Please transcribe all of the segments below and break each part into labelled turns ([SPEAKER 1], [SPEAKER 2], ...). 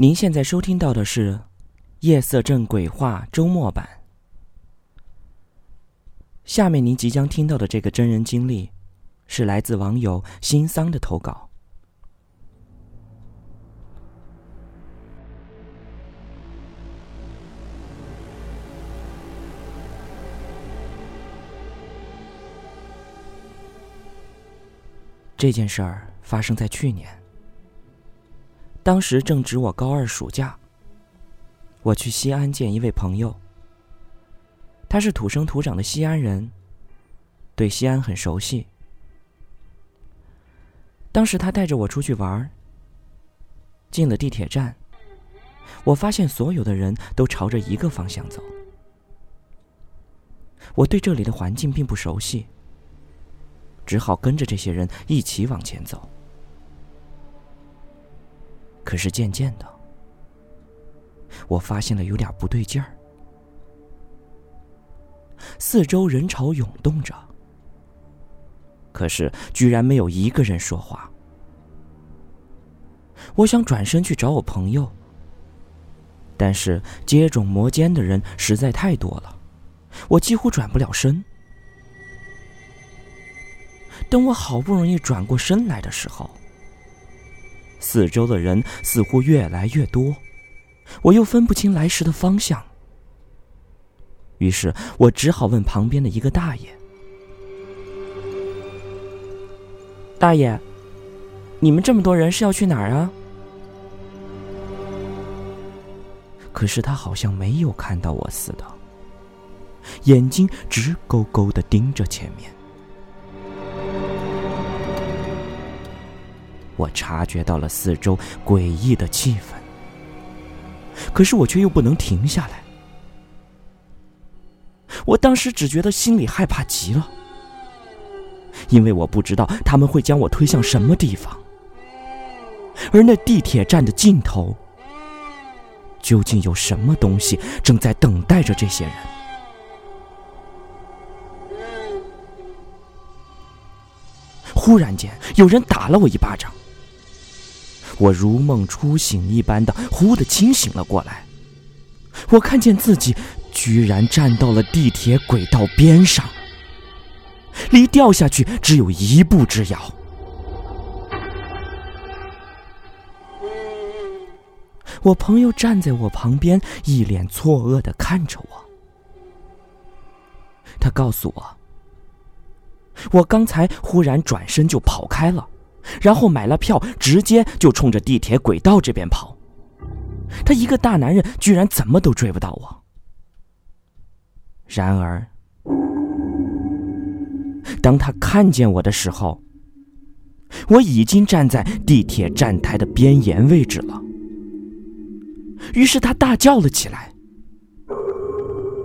[SPEAKER 1] 您现在收听到的是《夜色镇鬼话》周末版。下面您即将听到的这个真人经历，是来自网友新桑的投稿。这件事儿发生在去年，当时正值我高二暑假。我去西安见一位朋友，他是土生土长的西安人，对西安很熟悉。当时他带着我出去玩，进了地铁站，我发现所有的人都朝着一个方向走。我对这里的环境并不熟悉。只好跟着这些人一起往前走。可是渐渐的，我发现了有点不对劲儿。四周人潮涌动着，可是居然没有一个人说话。我想转身去找我朋友，但是接踵摩肩的人实在太多了，我几乎转不了身。等我好不容易转过身来的时候，四周的人似乎越来越多，我又分不清来时的方向。于是我只好问旁边的一个大爷：“大爷，你们这么多人是要去哪儿啊？”可是他好像没有看到我似的，眼睛直勾勾的盯着前面。我察觉到了四周诡异的气氛，可是我却又不能停下来。我当时只觉得心里害怕极了，因为我不知道他们会将我推向什么地方，而那地铁站的尽头，究竟有什么东西正在等待着这些人？忽然间，有人打了我一巴掌。我如梦初醒一般的，忽的清醒了过来。我看见自己居然站到了地铁轨道边上，离掉下去只有一步之遥。我朋友站在我旁边，一脸错愕的看着我。他告诉我，我刚才忽然转身就跑开了。然后买了票，直接就冲着地铁轨道这边跑。他一个大男人，居然怎么都追不到我。然而，当他看见我的时候，我已经站在地铁站台的边沿位置了。于是他大叫了起来。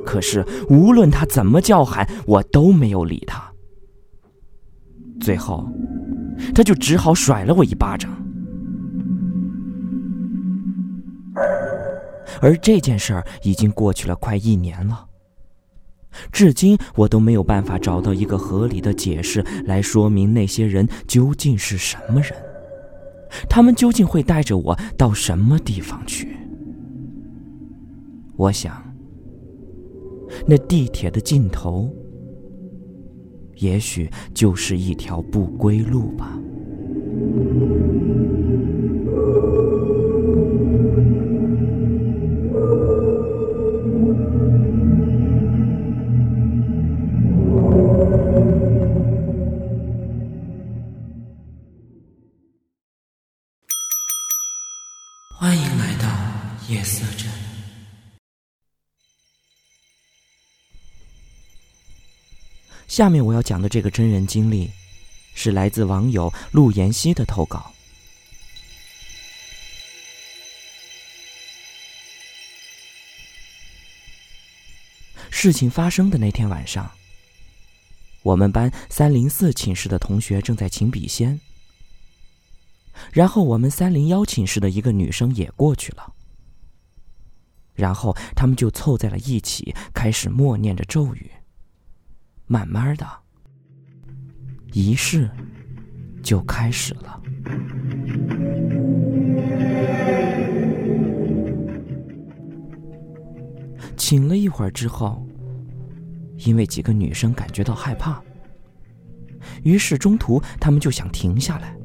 [SPEAKER 1] 可是无论他怎么叫喊，我都没有理他。最后。他就只好甩了我一巴掌，而这件事儿已经过去了快一年了，至今我都没有办法找到一个合理的解释来说明那些人究竟是什么人，他们究竟会带着我到什么地方去？我想，那地铁的尽头。也许就是一条不归路吧。欢迎来到夜色镇。下面我要讲的这个真人经历，是来自网友陆妍希的投稿。事情发生的那天晚上，我们班三零四寝室的同学正在请笔仙，然后我们三零幺寝室的一个女生也过去了，然后他们就凑在了一起，开始默念着咒语。慢慢的仪式就开始了。请了一会儿之后因为几个女生感觉到害怕于是中途她们就想停下来。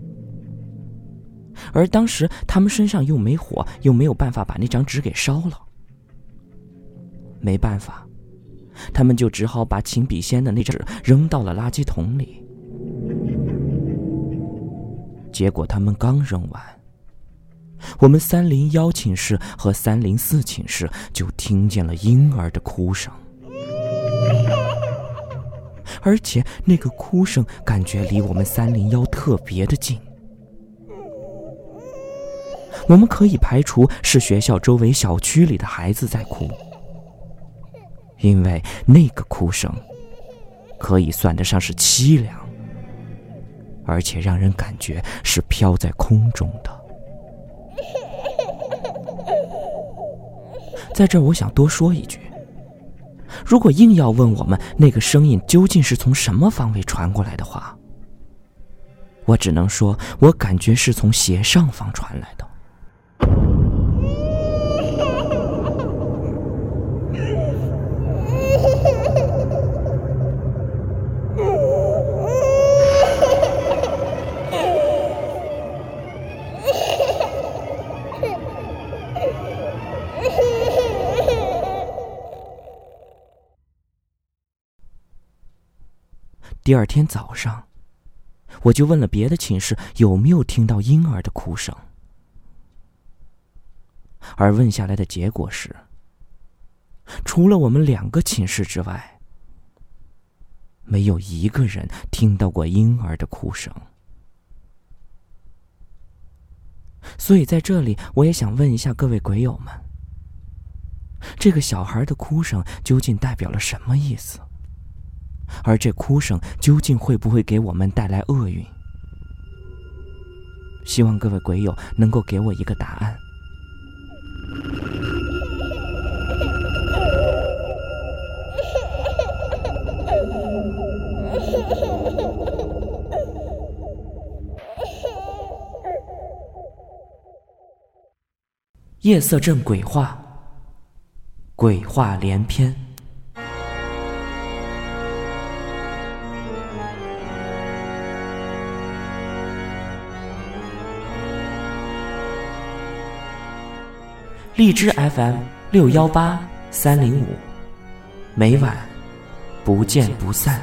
[SPEAKER 1] 而当时她们身上又没火又没有办法把那张纸给烧了。没办法他们就只好把请笔仙的那张纸扔到了垃圾桶里。结果他们刚扔完，我们三零幺寝室和三零四寝室就听见了婴儿的哭声，而且那个哭声感觉离我们三零幺特别的近。我们可以排除是学校周围小区里的孩子在哭，因为那个哭声可以算得上是凄凉，而且让人感觉是飘在空中的。在这儿，我想多说一句：如果硬要问我们那个声音究竟是从什么方位传过来的话，我只能说，我感觉是从斜上方传来的。第二天早上，我就问了别的寝室有没有听到婴儿的哭声。而问下来的结果是，除了我们两个寝室之外，没有一个人听到过婴儿的哭声。所以在这里，我也想问一下各位鬼友们：这个小孩的哭声究竟代表了什么意思？而这哭声究竟会不会给我们带来厄运？希望各位鬼友能够给我一个答案。夜色镇鬼话，鬼话连篇。荔枝 FM 六幺八三零五，每晚不见不散。